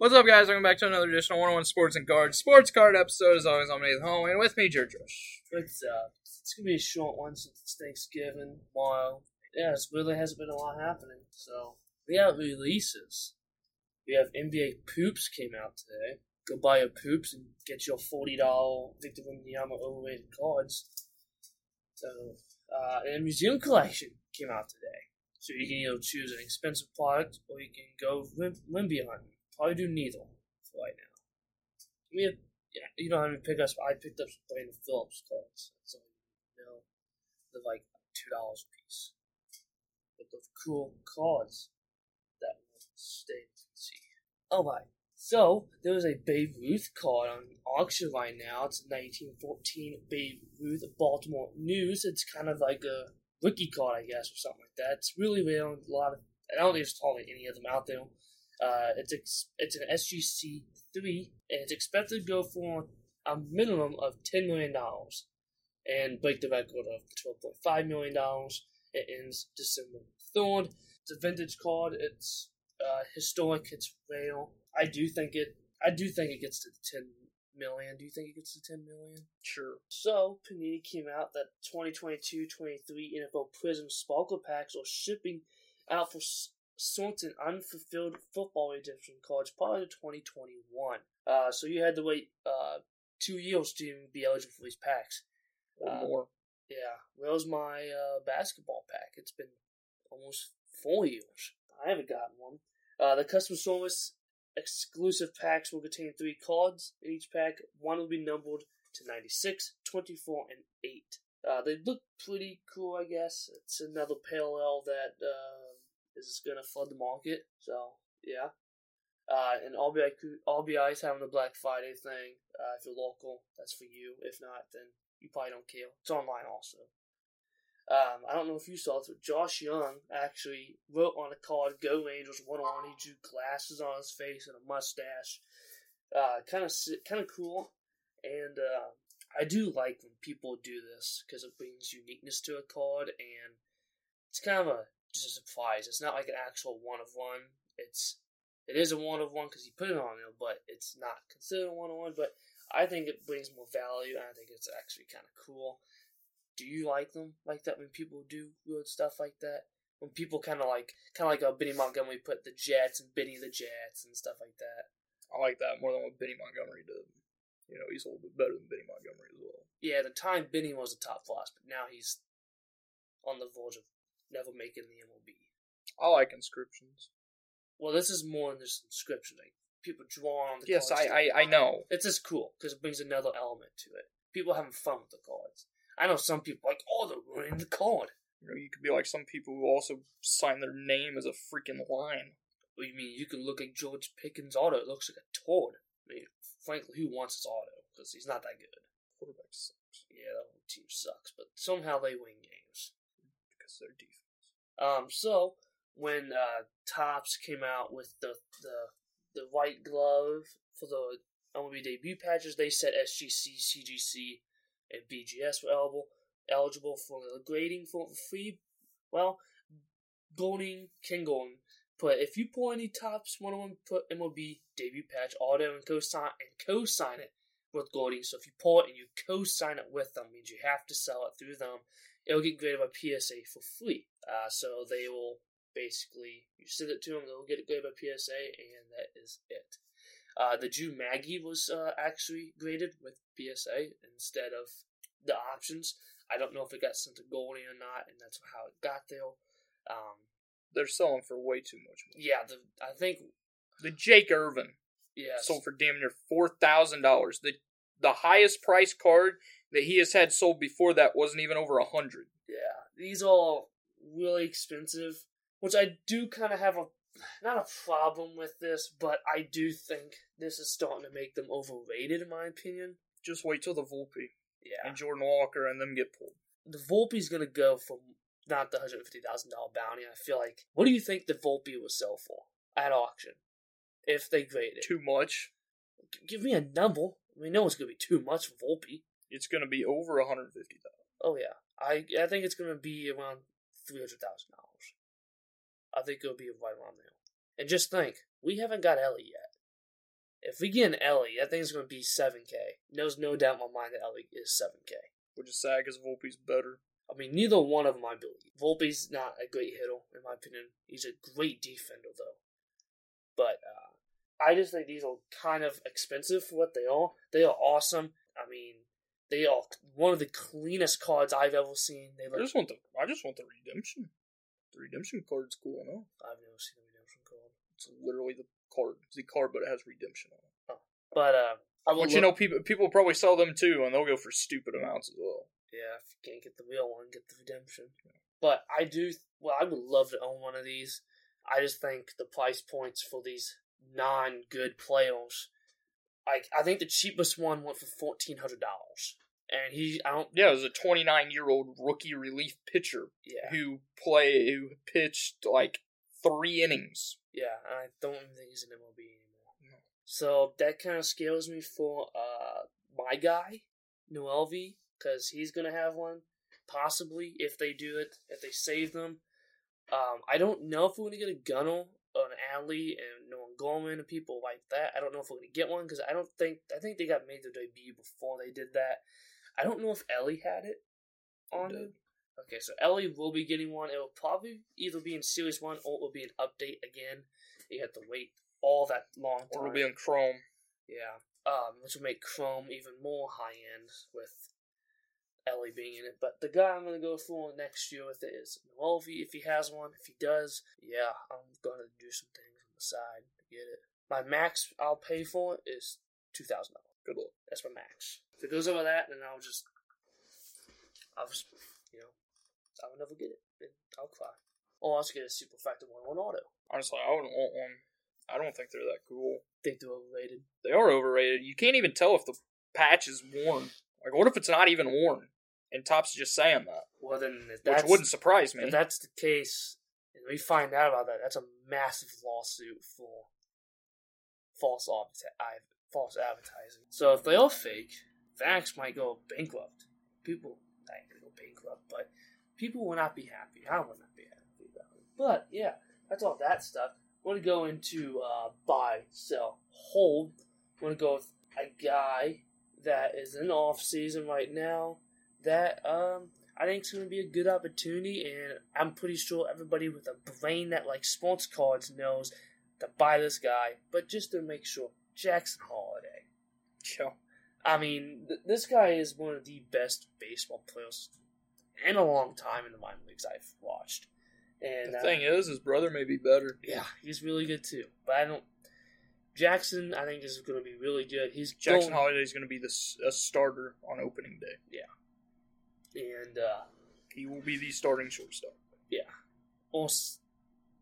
What's up, guys? Welcome back to another edition of 101 Sports and Cards. Sports card episode As always on Nathan Home, and with me, George Rush. It's uh, it's gonna be a short one since it's Thanksgiving. While yeah, it's really hasn't been a lot happening. So we have releases. We have NBA Poops came out today. Go buy your Poops and get your forty dollar Victor Wembanyama overrated cards. So uh, and Museum Collection came out today. So you can either choose an expensive product or you can go lim-. Probably do neither for right now. We have yeah, you know how many pickups I picked up some Brandon Phillips cards. So you know, they're like two dollars a piece. But those cool cards that will stay see. Oh my. So there was a Babe Ruth card on auction right now. It's a 1914 Babe Ruth Baltimore News. It's kind of like a rookie card, I guess, or something like that. It's really rare. A lot of I don't think there's hardly any of them out there. Uh, it's ex- it's an SGC three, and it's expected to go for a minimum of ten million dollars, and break the record of twelve point five million dollars. It ends December third. It's a vintage card. It's uh, historic. It's rare. I do think it. I do think it gets to ten million. Do you think it gets to ten million? Sure. So, Panini came out that 2022-23 NFL Prism Sparkle Packs are shipping out for s- certain unfulfilled football redemption cards prior to 2021. Uh, so you had to wait uh, two years to even be eligible for these packs. Or Uh, more. Yeah, where's my uh, basketball pack? It's been almost four years. I haven't gotten one. Uh, the custom service exclusive packs will contain three cards in each pack. One will be numbered to 96, 24, and 8. Uh, they look pretty cool, I guess. It's another parallel that uh, is going to flood the market. So, yeah. Uh, and RBI, RBI is having the Black Friday thing. Uh, if you're local, that's for you. If not, then you probably don't care. It's online also. Um, I don't know if you saw it, but Josh Jung actually wrote on a card "Go Rangers" one on. He drew glasses on his face and a mustache. Kind of kind of cool, and uh, I do like when people do this because it brings uniqueness to a card, and it's kind of a just a surprise. It's not like an actual one of one. It's it is a one of one because he put it on there, but it's not considered a one of one. But I think it brings more value, and I think it's actually kind of cool. Do you like them like that when people do weird stuff like that? When people kind of like, kind of like a Benny Montgomery put the Jets and Benny the Jets and stuff like that. I like that more than what Benny Montgomery did. You know, he's a little bit better than Benny Montgomery as well. Yeah, at the time Benny was a top prospect. Now he's on the verge of never making the MLB. I like inscriptions. Well, this is more than just inscription. Like people draw on the Yes, cards. I, I, I know. It's just cool because it brings another element to it. People having fun with the cards. I know some people like, oh, they're ruining the card. You know, you could be like some people who also sign their name as a freaking line. What do you mean? You can look at George Pickens' auto. It looks like a turd. I mean, frankly, who wants his auto? Because he's not that good. Quarterback sucks Yeah, that whole team sucks, but somehow they win games. Their defense. Um, so when uh, Topps came out with the the the white glove for the MLB debut patches, they said SGC, CGC, and BGS were eligible eligible for the grading for free. Well, Goldin King Goldin put if you pull any Topps one on one put MLB debut patch auto and co-sign and co-sign it with Goldin. So if you pull it and you co-sign it with them, means you have to sell it through them it'll get graded by PSA for free. Uh, so they will basically you send it to them, they'll get it graded by PSA, and that is it. Uh, the Drew Maggi was uh, actually graded with PSA instead of the options. I don't know if it got sent to Goldie or not, and that's how it got there. Um, They're selling for way too much money. yeah, the I think The Jake Irvin yeah, sold for damn near four thousand dollars. The the highest price card that he has had sold before that wasn't even over a hundred. Yeah, these are really expensive, which I do kind of have a not a problem with this, but I do think this is starting to make them overrated, in my opinion. Just wait till the Volpe Yeah, and Jordan Walker and them get pulled. the Volpe's gonna go for not the hundred fifty thousand dollar bounty. I feel like. What do you think the Volpe will sell for at auction if they grade it? Too much. Give me a number. We know it's gonna be too much for Volpe. It's going to be over a hundred fifty thousand. Oh yeah, I I think it's gonna be around three hundred thousand dollars. I think it'll be a right around there. And just think, we haven't got Elly yet. If we get an Elly, that thing's going to be 7K. There's no doubt in my mind that Elly is 7K. Which is sad because Volpe's better. I mean, neither one of them I believe. Volpe's not a great hitter, in my opinion. He's a great defender, though. But uh, I just think these are kind of expensive for what they are. They are awesome. I mean, they are one of the cleanest cards I've ever seen. They I just want the I just want the redemption. The redemption card's cool enough. I've never seen a redemption card. It's literally the card. It's the card, but it has redemption on it. But uh, I But you know, people people probably sell them too, and they'll go for stupid amounts as well. Yeah, if you can't get the real one, get the redemption. But I do. Well, I would love to own one of these. I just think the price points for these non-good players. Like I think the cheapest one went for fourteen hundred dollars, and he I don't. Yeah, it was a 29 year old rookie relief pitcher Yeah, who play who pitched like three innings. yeah, I don't even think he's an MLB anymore. No. So that kind of scares me for uh my guy Noelvi because he's gonna have one possibly if they do it if they save them. Um, I don't know if we're gonna get a Gunnar or an Alley and Nolan Gorman and people like that. I don't know if we're gonna get one because I don't think I think they got made their debut before they did that. I don't know if Elly had it on him. Okay, so Elly will be getting one. It will probably either be in Series One or it will be an update again. You have to wait all that long time. Or it'll be on Chrome. Yeah. Um, which will make Chrome even more high end with Elly being in it. But the guy I'm gonna go for next year with it is Noelvi if he has one. If he does, yeah, I'm gonna do some things on the side to get it. My max I'll pay for it is two thousand dollars. Good luck. That's my max. If it goes over that, then I'll just, I'll just, you know, I'll never get it. Then I'll cry. Or I'll just get a super effective one on auto. Honestly, I wouldn't want one. I don't think they're that cool. Think they're overrated. They are overrated. You can't even tell if the patch is worn. Like, what if it's not even worn? And Top's just saying that, Well, then which wouldn't surprise me. If that's the case, and we find out about that, that's a massive lawsuit for false adverti- false advertising. So if they are fake, Vax might go bankrupt. People might go bankrupt, but people will not be happy. I will not be happy about it. But yeah, that's all that stuff. Want to go into uh, buy, sell, hold. Want to go with a guy that is in off season right now. That um I think it's going to be a good opportunity, and I'm pretty sure everybody with a brain that likes sports cards knows to buy this guy. But just to make sure, Jackson Holliday. Yeah. I mean, th- this guy is one of the best baseball players in a long time in the minor leagues I've watched. And The uh, thing is, his brother may be better. yeah, he's really good too. But I don't. Jackson, I think, is going to be really good. He's Jackson going, Holliday is going to be the a starter on opening day. And uh, He will be the starting shortstop. well, s-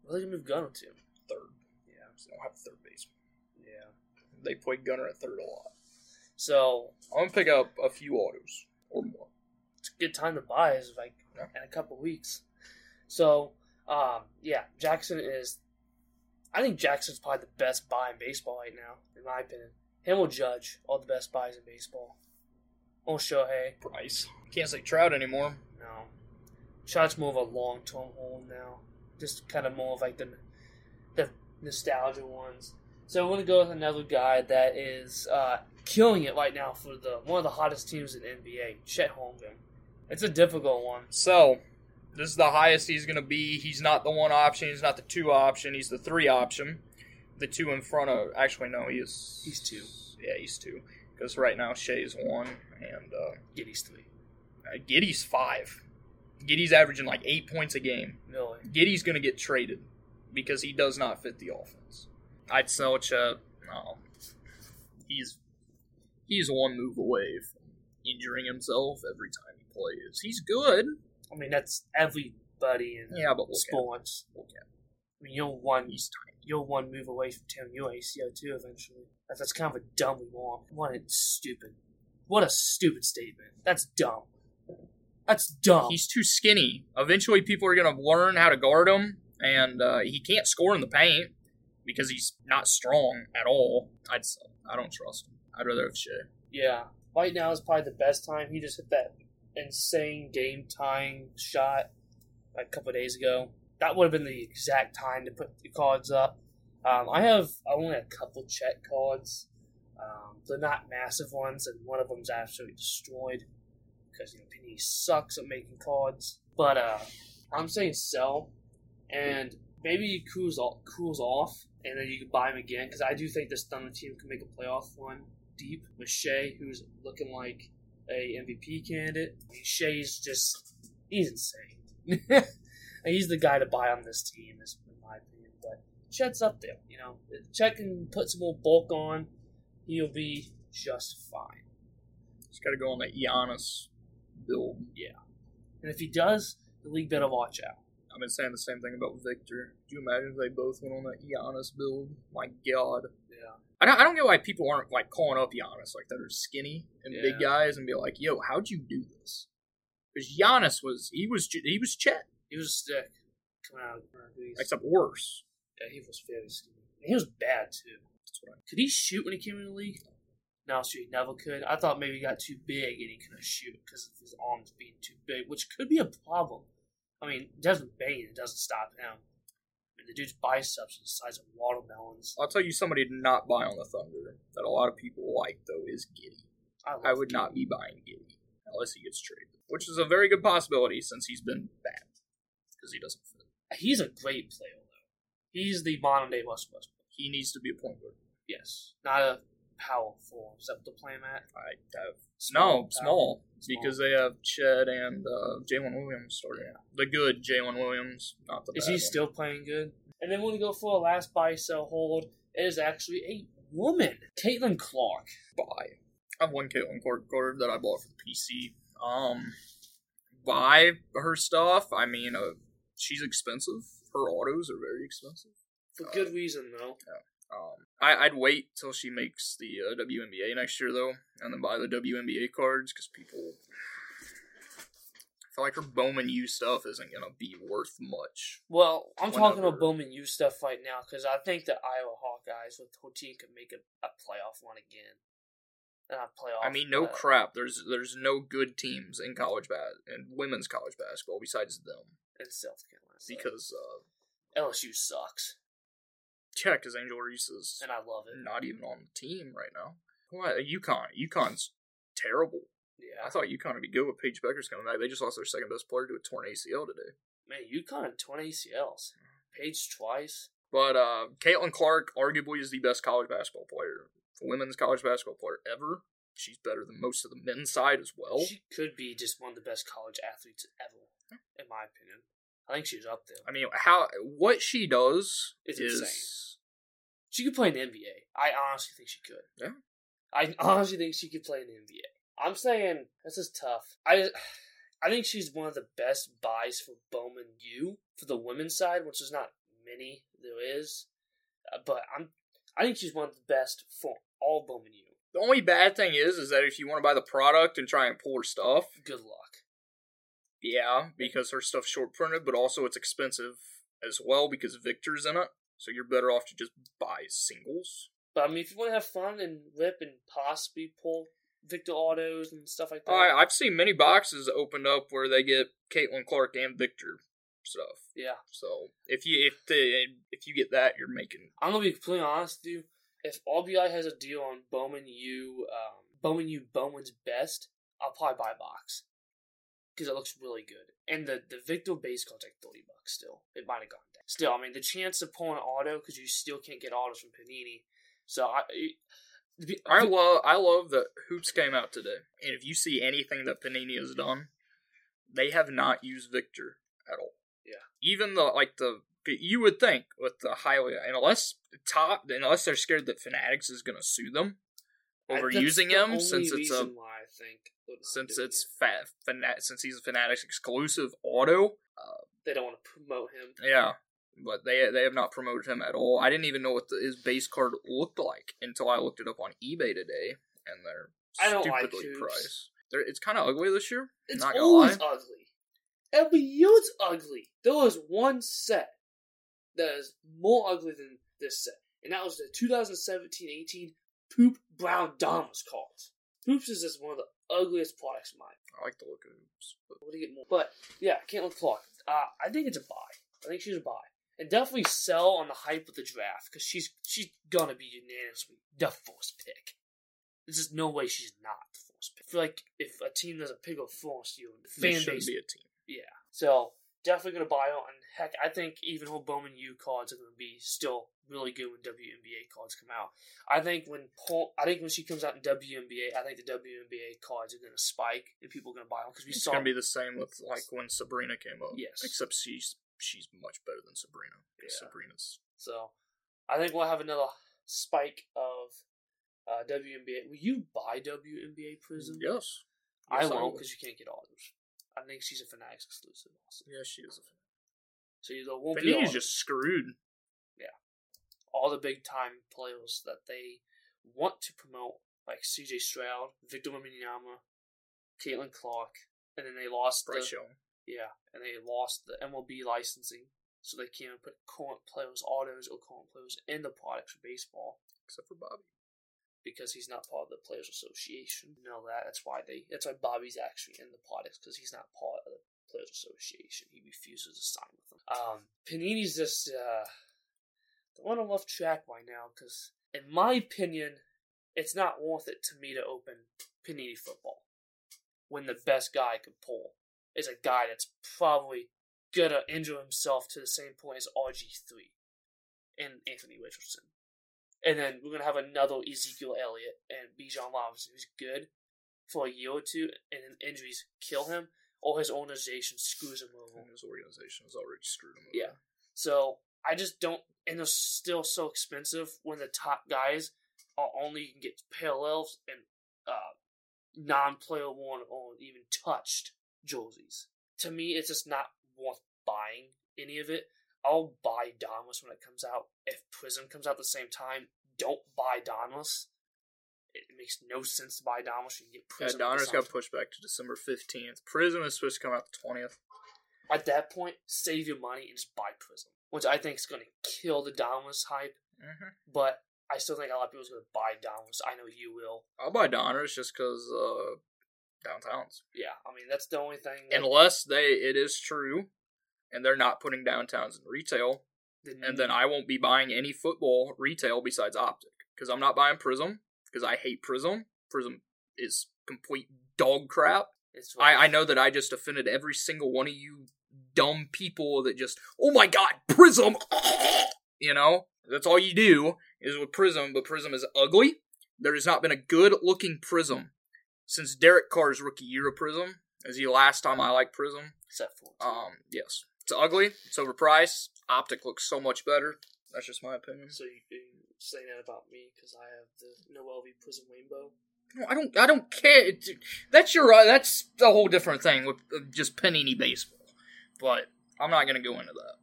where they move Gunnar to? Third. Yeah, So they don't have a third baseman. yeah. They play Gunnar at third a lot. So I'm to pick up a few autos or more. it's a good time to buy is like Yeah. in a couple weeks. So um, yeah, Jackson is. I think Jackson's probably the best buy in baseball right now, in my opinion. Him will Judge, all the best buys in baseball. Or Shohei, Price. Can't say Trout anymore. no. Trout's more of a long term hold now, just kind of more of like the the nostalgia ones. So I'm gonna go with another guy that is uh, killing it right now for the one of the hottest teams in NBA, Chet Holmgren. It's a difficult one. So, this is the highest he's going to be. He's not the one option. He's not the two option. He's the three option. The two in front of. Actually, no, he is. He's two. Yeah, he's two. Because right now Shai's one, and uh, Giddey's three. uh, Giddey's five. Giddey's averaging like eight points a game. Really? Giddey's going to get traded because he does not fit the offense. I'd sell Chet. No, he's he's one move away from injuring himself every time he plays. He's good. I mean, that's everybody in Yeah, but look at him. Look at. I mean, you're one. He's tiny. You're one move away from tearing your ACL too. Eventually, that's, that's kind of a dumb remark. What a stupid. What a stupid statement. That's dumb. That's dumb. He's too skinny. Eventually, people are going to learn how to guard him, and uh, he can't score in the paint because he's not strong at all. I'd. I don't trust him. I'd rather have Shai. Yeah. Right now is probably the best time. He just hit that insane game tying shot like a couple days ago. That would have been the exact time to put the cards up. Um, I have only a couple Chet cards. Um, they're not massive ones, and one of them's absolutely destroyed because you know sucks at making cards. But uh, I'm saying sell, and maybe he cools off, cools off, and then you can buy him again because I do think this Thunder team can make a playoff run deep with Shai, who's looking like a MVP candidate. I mean, Shai's just he's insane. he's the guy to buy on this team, is in my opinion. But Chet's up there, you know. Chet can put some more bulk on, he'll be just fine. Just got to go on that Giannis build. Yeah. And if he does, the league better watch out. I've been saying the same thing about Victor. Do you imagine if they both went on that Giannis build? My God. Yeah. I don't, I don't get why people aren't like calling up Giannis like that are skinny and big guys and be like, "Yo, how'd you do this?" Because Giannis was he was he was Chet, He was a stick coming out of the except worse. Yeah, he was very skinny. And he was bad too. That's what I- Could he shoot when he came in the league? No, so he never could. I thought maybe he got too big and he couldn't shoot because of his arms being too big, which could be a problem. I mean, Desmond Bane, it doesn't stop him. I mean, the dude's biceps are the size of watermelons. I'll tell you somebody to not buy on the Thunder that a lot of people like though is Giddey. love I would not be buying Giddey unless he gets traded, which is a very good possibility since he's been bad because he doesn't fit. He's a great player, though. He's the modern day Russell Westbrook. He needs to be a point guard. Yes. Not a power forward. Is that what they're at? I have Small, no small, Small. because they have Chet and uh, Jalen Williams starting. Yeah. The good Jalen Williams, not the Is he one. still playing good? And then when we go for a last buy, sell, hold, it is actually a woman, Caitlin Clark. buy? I have one Caitlin Court card that I bought for the PC. Um, buy her stuff. I mean, uh, she's expensive. Her autos are very expensive. For good reason, though. Um, I, I'd wait till she makes the uh, WNBA next year though, and then buy the WNBA cards because people. I feel like her Bowman U stuff isn't gonna be worth much. Well, I'm talking about Bowman U stuff right now because I think the Iowa Hawkeyes with team could make a, a playoff run again. Playoff. I mean, no crap. There's there's no good teams in college bas and women's college basketball besides them And South Carolina because uh, LSU sucks, yeah, because Angel Reese is and I love it. not even on the team right now. What UConn? UConn's terrible. Yeah, I thought UConn would be good with Paige Bueckers coming back. They just lost their second best player to a torn ACL today. man, UConn had 20 ACLs, Paige twice. But uh, Caitlin Clark arguably is the best college basketball player, women's college basketball player ever. She's better than most of the men's side as well. She could be just one of the best college athletes ever, in my opinion. I think she's up there. I mean, how what she does It's is insane. She could play in the NBA. I honestly think she could. Yeah. I honestly think she could play in the NBA. I'm saying this is tough. I I think she's one of the best buys for Bowman U for the women's side, which is not many there is, uh, but I'm I think she's one of the best for all Bowman U. the only bad thing is is that if you want to buy the product and try and pull her stuff, Good luck. Yeah, because her stuff's short printed, but also it's expensive as well because Victor's in it. So you're better off to just buy singles. But I mean, if you want to have fun and rip and possibly pull Victor autos and stuff like that, I, I've seen many boxes opened up where they get Caitlin Clark and Victor stuff. yeah. So if you if the if you get that, you're making I'm gonna be completely honest with you. If RBI has a deal on Bowman U, um, Bowman U Bowman's best, I'll probably buy a box because it looks really good. And the the Victor base card's like thirty bucks still. It might have gone down. Still, I mean the chance of pulling an auto because you still can't get autos from Panini. So I. It, I love I love that hoops came out today, and if you see anything that Panini has done, they have not used Victor at all. Yeah. even the like the you would think with the highly unless top unless they're scared that Fanatics is going to sue them over using the him since it's a why I think since it's it. fat fanat since he's a Fanatics exclusive auto. Uh, they don't want to promote him. Yeah, but they they have not promoted him at all. I didn't even know what the, his base card looked like until I looked it up on eBay today, and they're I don't stupidly hoops. priced. They're, it's kind of ugly this year. It's not always lie. ugly. Every year it's ugly. There was one set that is more ugly than this set, and that was the 2017-18 Poop Brown Damas cards. Hoops is just one of the ugliest products in my. I like the look of hoops. But What do you get more? But yeah, Caitlin Clark. Uh, I think it's a buy. I think she's a buy. and definitely sell on the hype of the draft because she's she's gonna be unanimously the first pick. There's just no way she's not the first pick. I feel like if a team doesn't pick up first, you fan base, be a team. yeah. So definitely gonna buy on. Heck, I think even her Bowman U cards are gonna be still really good when WNBA cards come out. I think when Paul, I think when she comes out in WNBA, I think the WNBA cards are gonna spike and people are gonna buy them because we It's saw gonna be the same with like when Sabrina came up. Yes. Except she's she's much better than Sabrina. Yeah. Sabrina's So, I think we'll have another spike of uh, WNBA. Will you buy WNBA Prism? yes. I Yes, won't because you can't get orders. I think she's a Fanatics exclusive also. Yeah, she is a fan. So there won't be all, just screwed. Yeah, all the big time players that they want to promote, like CJ Stroud, Victor Wembanyama, Caitlin Clark, and then they lost the Young. yeah, and they lost the MLB licensing, so they can't put current players' autos or current players in the products for baseball. Except for Bobby. Because he's not part of the Players Association. You know that. That's why they. That's why Bobby's actually in the products because he's not part of the Players Association. He refuses to sign with them. Um, Panini's just uh, they're on a rough track right now because, in my opinion, it's not worth it to me to open Panini football when the best guy I could pull is a guy that's probably gonna injure himself to the same point as RG three and Anthony Richardson. And then we're gonna have another Ezekiel Elliott and Bijan Robinson who's good for a year or two, and then injuries kill him, or his organization screws him over. And his organization has already screwed him over. Yeah. So I just don't, and they're still so expensive when the top guys are only you can get parallels and uh, non-player worn or even touched jerseys. To me, it's just not worth buying any of it. I'll buy Donruss when it comes out. If Prism comes out at the same time, don't buy Donruss. It makes no sense to buy Donruss. You can get Prism. Donruss at got pushed back to December 15th. Prism is supposed to come out the 20th. At that point, save your money and just buy Prism, which I think is going to kill the Donruss hype. Mm-hmm. but I still think a lot of people's going to buy Downs. I know you will. I'll buy Donruss just because uh, downtowns. Yeah, I mean that's the only thing. That, Unless they, it is true, and they're not putting downtowns in retail, and then I won't be buying any football retail besides Optic because I'm not buying Prism because I hate Prism. Prism is complete dog crap. I, I know that I just offended every single one of you dumb people that just, oh my god, Prism! You know? That's all you do is with Prism, but Prism is ugly. There has not been a good looking Prism since Derek Carr's rookie year of Prism. As the last time I liked Prism. except for Um, yes. It's ugly, it's overpriced. Optic looks so much better. That's just my opinion. So you, you saying that about me because I have the Noelvi Prism Rainbow? No, I don't. I don't care. That's your. Uh, that's a whole different thing with uh, just panini baseball. But I'm not gonna go into that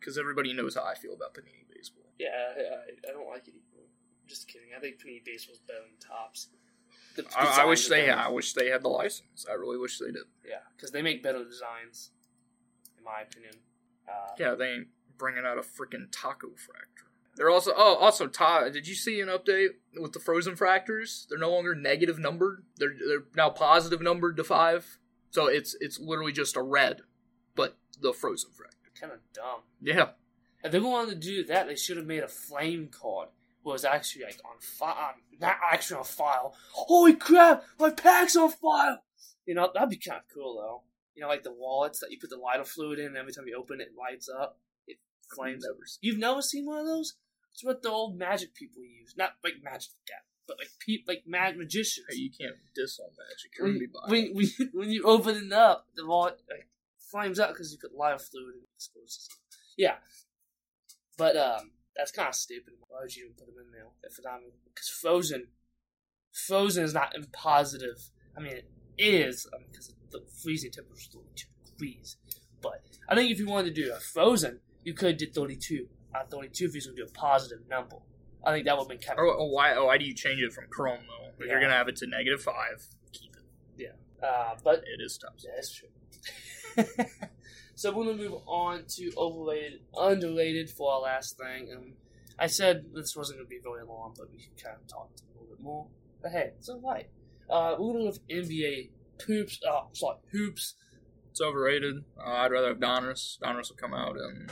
because everybody knows how I feel about panini baseball. Yeah, I, I, don't like it either. Just kidding. I think Panini Baseball's better than Topps. I, I wish they. better. I wish they had the license. I really wish they did. Yeah, because they make better designs, my opinion. Uh, Yeah, they ain't bringing out a freaking taco fractor. They're also. Oh, also, Todd. Did you see an update with the frozen fractors? They're no longer negative numbered. They're they're now positive numbered to five. So it's it's literally just a red, but the frozen fractor. Kind of dumb. Yeah. If they wanted to do that, they should have made a flame card. was actually like on file, not actually on file. Holy crap! My pack's on file. You know that'd be kind of cool though. You know, like the wallets that you put the lighter fluid in, and every time you open it, it lights up. It flames. Never You've never seen one of those? It's what the old magic people use. Not like magic yeah, but like peop like mad magicians. Hey, you can't diss on magic. You're when, when, when, when you open it up, the wallet like, flames up because you put lighter fluid and it exposes it. Yeah, but um, that's kind of stupid. Why would you even put them in there if not because frozen, frozen is not in positive. I mean, it is because the freezing temperature is thirty two degrees. But I think if you wanted to do a frozen, you could do thirty two. At thirty two, if you was going to do a positive number, I think that would have been kind of Oh, oh, why? Oh, why do you change it from Chrome though? If you're gonna have it to negative five, keep it. Yeah. Uh, but It is tough. Yeah, that's true. so we're gonna move on to overrated, underrated for our last thing. Um, I said this wasn't gonna be very long, but we can kind of talked a little bit more. But hey, it's alright. Uh, we're gonna go with NBA poops. Oh, sorry, hoops. It's overrated. Uh, I'd rather have Donruss. Donruss will come out in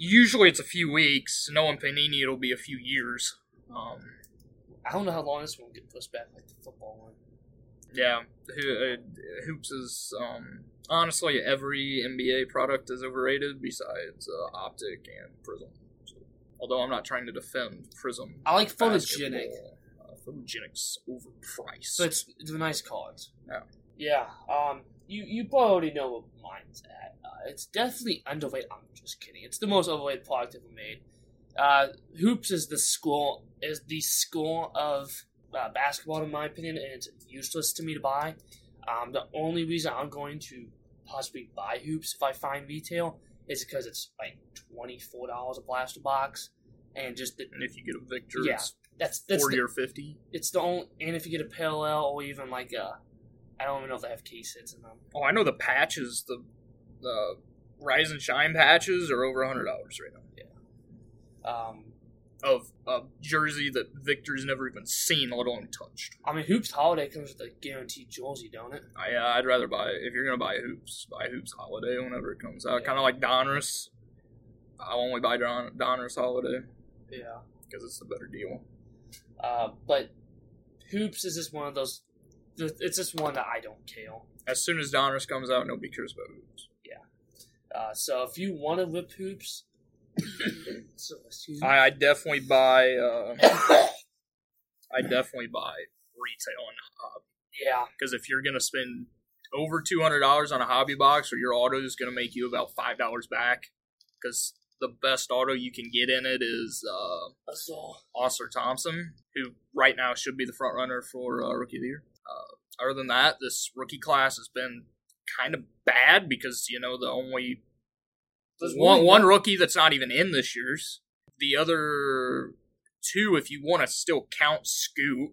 usually it's a few weeks. Knowing Panini, it'll be a few years. Um, I don't know how long this one will get pushed back like the football one. yeah, Ho- uh, hoops is um, honestly every NBA product is overrated besides uh, Optic and Prism. So, although I'm not trying to defend Prism. I like photogenic, basketball, Photogenic's overpriced. so it's it's nice cards. Yeah. Yeah. Um. You you probably already know what mine's at. Uh, it's definitely underweight. I'm just kidding. It's the most overweight product ever made. Uh, hoops is the school is the school of uh, basketball in my opinion, and it's useless to me to buy. Um, the only reason I'm going to possibly buy hoops if I find retail is because it's like twenty four dollars a blaster box, and just the, and if you get a Victor, Yeah, it's that's that's forty the, or fifty. it's the only and if you get a parallel or even like a I don't even know if they have case hits in them. Oh, I know the patches, the the Rise and Shine patches are over hundred dollars right now. Yeah. Um, Of a jersey that Victor's never even seen, let alone touched. I mean, Hoops Holiday comes with a guaranteed jersey, don't it? I, uh, I'd rather buy if you're gonna buy hoops, buy hoops holiday whenever it comes out. Kind of like Donruss. I'll only buy Don, Donruss holiday Yeah. because it's a better deal. Uh, but Hoops is just one of those. It's just one that I don't care. As soon as Donruss comes out, nobody cares about hoops. Uh, so if you want to rip Hoops, so. I, I definitely buy. Uh, I definitely buy retail and hobby yeah, because if you're gonna spend over two hundred dollars on a hobby box, or your auto is gonna make you about five dollars back, because the best auto you can get in it is uh. Ausar Thompson, who right now should be the front runner for uh, rookie of the year. Uh, other than that, this rookie class has been kind of bad because you know the only There's one one rookie that's not even in this year's. The other two, if you want to still count Scoot,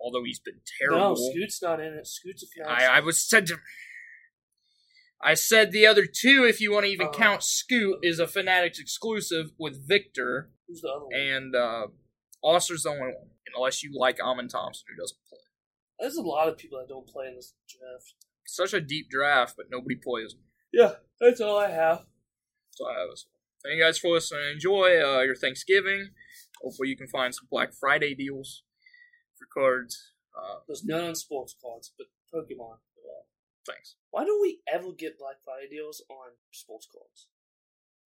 although he's been terrible. No, Scoot's not in it. Scoot's a fiance. I, I was said to. I said the other two, if you want to even Uh. count Scoot, is a Fanatics exclusive with Victor, Who's the other one? and uh, Ausar's the only one, unless you like Amen Thompson, who doesn't play. There's a lot of people that don't play in this draft. Such a deep draft, but nobody plays. Yeah, that's all I have. So I was. Thank you guys for listening. Enjoy uh, your Thanksgiving. Hopefully, you can find some Black Friday deals for cards. Uh, There's none on sports cards, but Pokemon. Thanks. Why don't we ever get Black Friday deals on sports cards?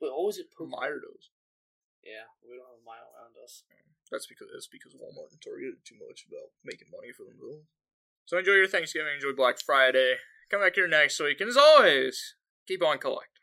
We always get Pokemon. Meijer does. Yeah, we don't have a mile around us. Mm. That's because it's because Walmart and Target are too much about making money for themselves. So enjoy your Thanksgiving, enjoy Black Friday. Come back here next week, and as always, keep on collecting.